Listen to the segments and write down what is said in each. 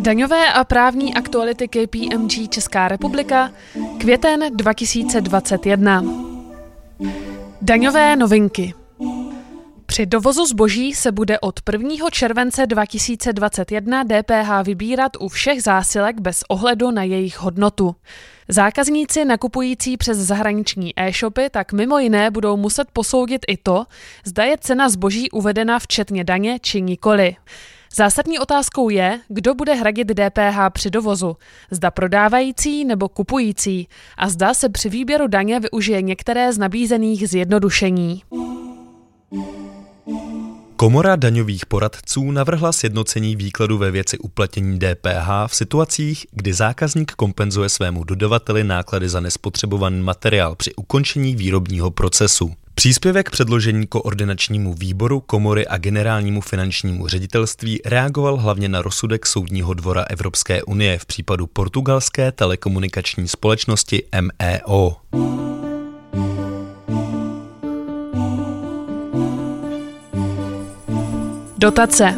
Daňové a právní aktuality KPMG Česká republika, květen 2021. Daňové novinky. Při dovozu zboží se bude od 1. července 2021 DPH vybírat u všech zásilek bez ohledu na jejich hodnotu. Zákazníci nakupující přes zahraniční e-shopy tak mimo jiné budou muset posoudit i to, zda je cena zboží uvedena včetně daně či nikoli. Zásadní otázkou je, kdo bude hradit DPH při dovozu, zda prodávající nebo kupující a zda se při výběru daně využije některé z nabízených zjednodušení. Komora daňových poradců navrhla sjednocení výkladu ve věci uplatnění DPH v situacích, kdy zákazník kompenzuje svému dodavateli náklady za nespotřebovaný materiál při ukončení výrobního procesu. Příspěvek předložení koordinačnímu výboru komory a generálnímu finančnímu ředitelství reagoval hlavně na rozsudek Soudního dvora Evropské unie v případu portugalské telekomunikační společnosti MEO. Dotace.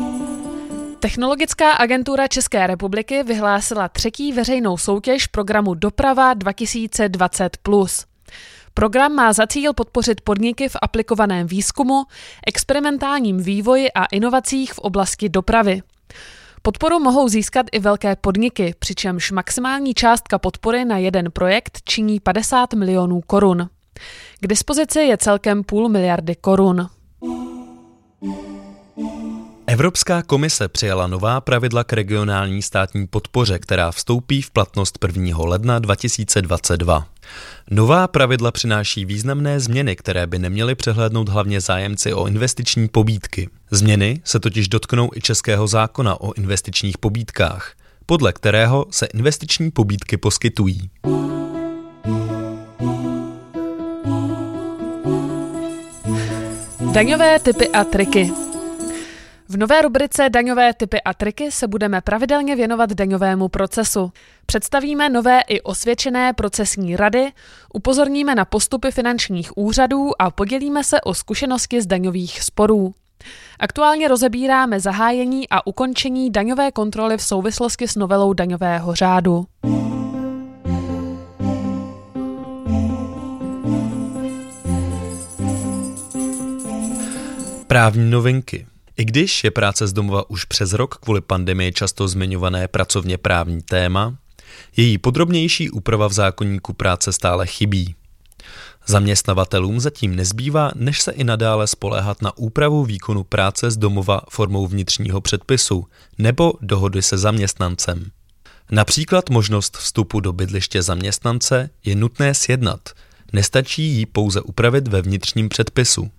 Technologická agentura České republiky vyhlásila třetí veřejnou soutěž programu Doprava 2020+. Program má za cíl podpořit podniky v aplikovaném výzkumu, experimentálním vývoji a inovacích v oblasti dopravy. Podporu mohou získat i velké podniky, přičemž maximální částka podpory na jeden projekt činí 50 milionů korun. K dispozici je celkem půl miliardy korun. Evropská komise přijala nová pravidla k regionální státní podpoře, která vstoupí v platnost 1. ledna 2022. Nová pravidla přináší významné změny, které by neměly přehlédnout hlavně zájemci o investiční pobídky. Změny se totiž dotknou i českého zákona o investičních pobídkách, podle kterého se investiční pobídky poskytují. Daňové typy a triky. V nové rubrice Daňové typy a triky se budeme pravidelně věnovat daňovému procesu. Představíme nové i osvědčené procesní rady, upozorníme na postupy finančních úřadů a podělíme se o zkušenosti z daňových sporů. Aktuálně rozebíráme zahájení a ukončení daňové kontroly v souvislosti s novelou daňového řádu. Právní novinky. I když je práce z domova už přes rok kvůli pandemii často zmiňované pracovně právní téma, její podrobnější úprava v zákonníku práce stále chybí. Zaměstnavatelům zatím nezbývá, než se i nadále spoléhat na úpravu výkonu práce z domova formou vnitřního předpisu nebo dohody se zaměstnancem. Například možnost vstupu do bydliště zaměstnance je nutné sjednat, nestačí ji pouze upravit ve vnitřním předpisu.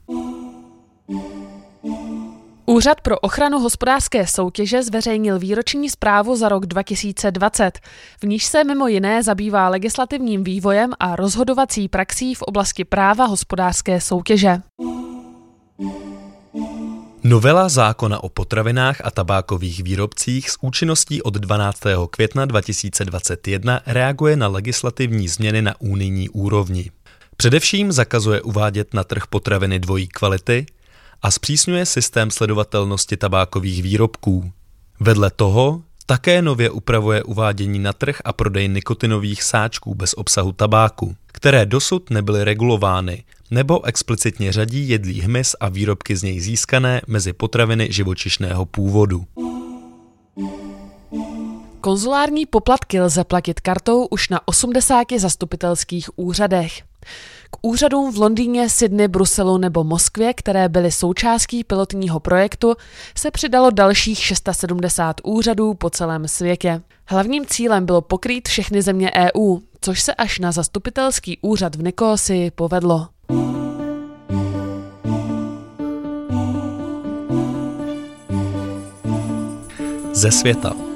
Úřad pro ochranu hospodářské soutěže zveřejnil výroční zprávu za rok 2020, v níž se mimo jiné zabývá legislativním vývojem a rozhodovací praxí v oblasti práva hospodářské soutěže. Novela zákona o potravinách a tabákových výrobcích s účinností od 12. května 2021 reaguje na legislativní změny na unijní úrovni. Především zakazuje uvádět na trh potraviny dvojí kvality, a zpřísňuje systém sledovatelnosti tabákových výrobků. Vedle toho také nově upravuje uvádění na trh a prodej nikotinových sáčků bez obsahu tabáku, které dosud nebyly regulovány, nebo explicitně řadí jedlý hmyz a výrobky z něj získané mezi potraviny živočišného původu. Konzulární poplatky lze platit kartou už na 80 zastupitelských úřadech. K úřadům v Londýně, Sydney, Bruselu nebo Moskvě, které byly součástí pilotního projektu, se přidalo dalších 670 úřadů po celém světě. Hlavním cílem bylo pokrýt všechny země EU, což se až na zastupitelský úřad v Nikosi povedlo. Ze světa.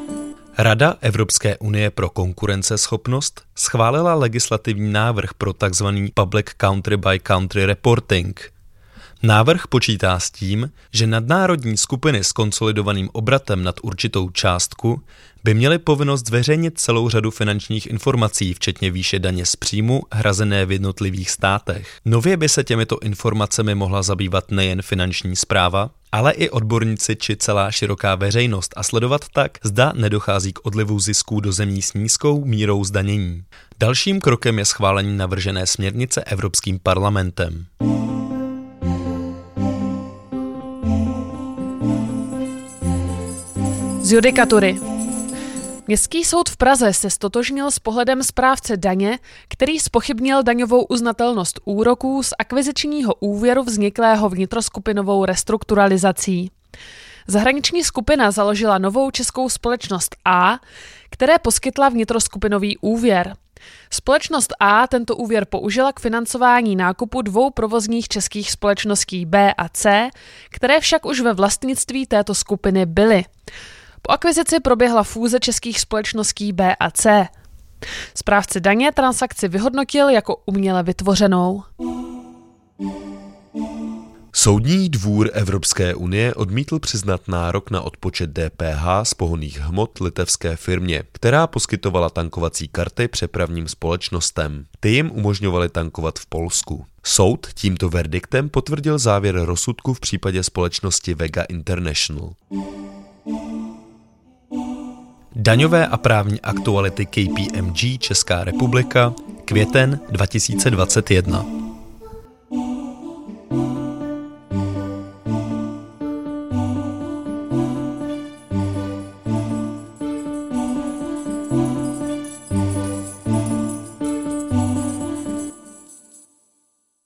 Rada Evropské unie pro konkurenceschopnost schválila legislativní návrh pro tzv. Public Country by Country Reporting. Návrh počítá s tím, že nadnárodní skupiny s konsolidovaným obratem nad určitou částku by měly povinnost zveřejnit celou řadu finančních informací, včetně výše daně z příjmu hrazené v jednotlivých státech. Nově by se těmito informacemi mohla zabývat nejen finanční zpráva, ale i odborníci či celá široká veřejnost a sledovat tak, zda nedochází k odlivu zisků do zemí s nízkou mírou zdanění. Dalším krokem je schválení navržené směrnice Evropským parlamentem. Z judikatury. Městský soud v Praze se stotožnil s pohledem správce daně, který spochybnil daňovou uznatelnost úroků z akvizičního úvěru vzniklého vnitroskupinovou restrukturalizací. Zahraniční skupina založila novou českou společnost A, které poskytla vnitroskupinový úvěr. Společnost A tento úvěr použila k financování nákupu dvou provozních českých společností B a C, které však už ve vlastnictví této skupiny byly. Po akvizici proběhla fúze českých společností B a C. Správce daně transakci vyhodnotil jako uměle vytvořenou. Soudní dvůr Evropské unie odmítl přiznat nárok na odpočet DPH z pohoných hmot litevské firmě, která poskytovala tankovací karty přepravním společnostem. Ty jim umožňovaly tankovat v Polsku. Soud tímto verdiktem potvrdil závěr rozsudku v případě společnosti Vega International. Daňové a právní aktuality KPMG Česká republika, květen 2021.